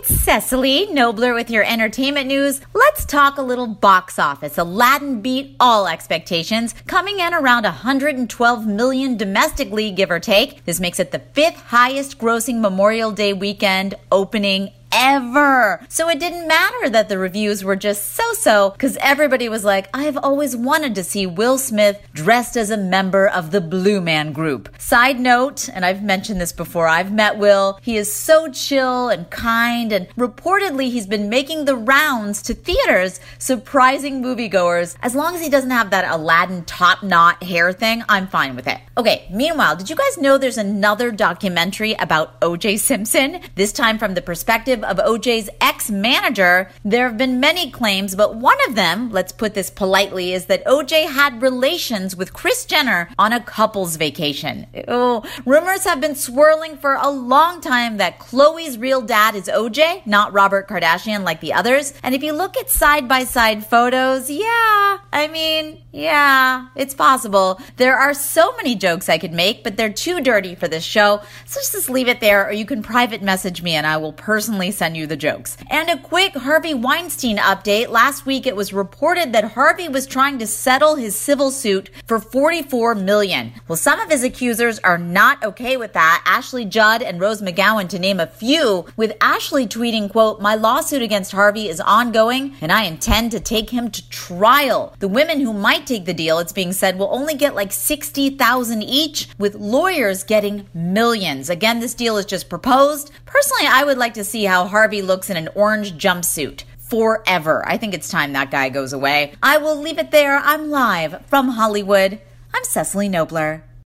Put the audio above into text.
It's Cecily Knobler with your entertainment news. Let's talk a little box office. Aladdin beat all expectations, coming in around 112 million domestically, give or take. This makes it the fifth highest grossing Memorial Day weekend opening ever. So it didn't matter that the reviews were just so so, because everybody was like, I've always wanted to see Will Smith dressed as a member of the Blue Man Group. Side note, and I've mentioned this before, I've met Will. He is so chill and kind, and reportedly he's been making the rounds to theaters, surprising moviegoers. As long as he doesn't have that Aladdin top knot hair thing, I'm fine with it. Okay, meanwhile, did you guys know there's another documentary about OJ Simpson? This time from the perspective of OJ's ex manager, there have been many claims, but one of them, let's put this politely, is that OJ had relations with Kris Jenner on a couple's vacation. Oh, rumors have been swirling for a long time that Khloe's real dad is OJ, not Robert Kardashian like the others. And if you look at side by side photos, yeah, I mean, yeah, it's possible. There are so many jokes I could make, but they're too dirty for this show. So just leave it there, or you can private message me and I will personally send you the jokes. And a quick Harvey Weinstein update. Last week it was reported that Harvey was trying to settle his civil suit for 44 million. Well, some of his accusers are not okay with that. Ashley Judd and Rose McGowan to name a few, with Ashley tweeting, quote, "My lawsuit against Harvey is ongoing and I intend to take him to trial." The women who might take the deal, it's being said, will only get like 60,000 each with lawyers getting millions. Again, this deal is just proposed. Personally, I would like to see how Harvey looks in an orange jumpsuit forever. I think it's time that guy goes away. I will leave it there. I'm live from Hollywood. I'm Cecily Knobler.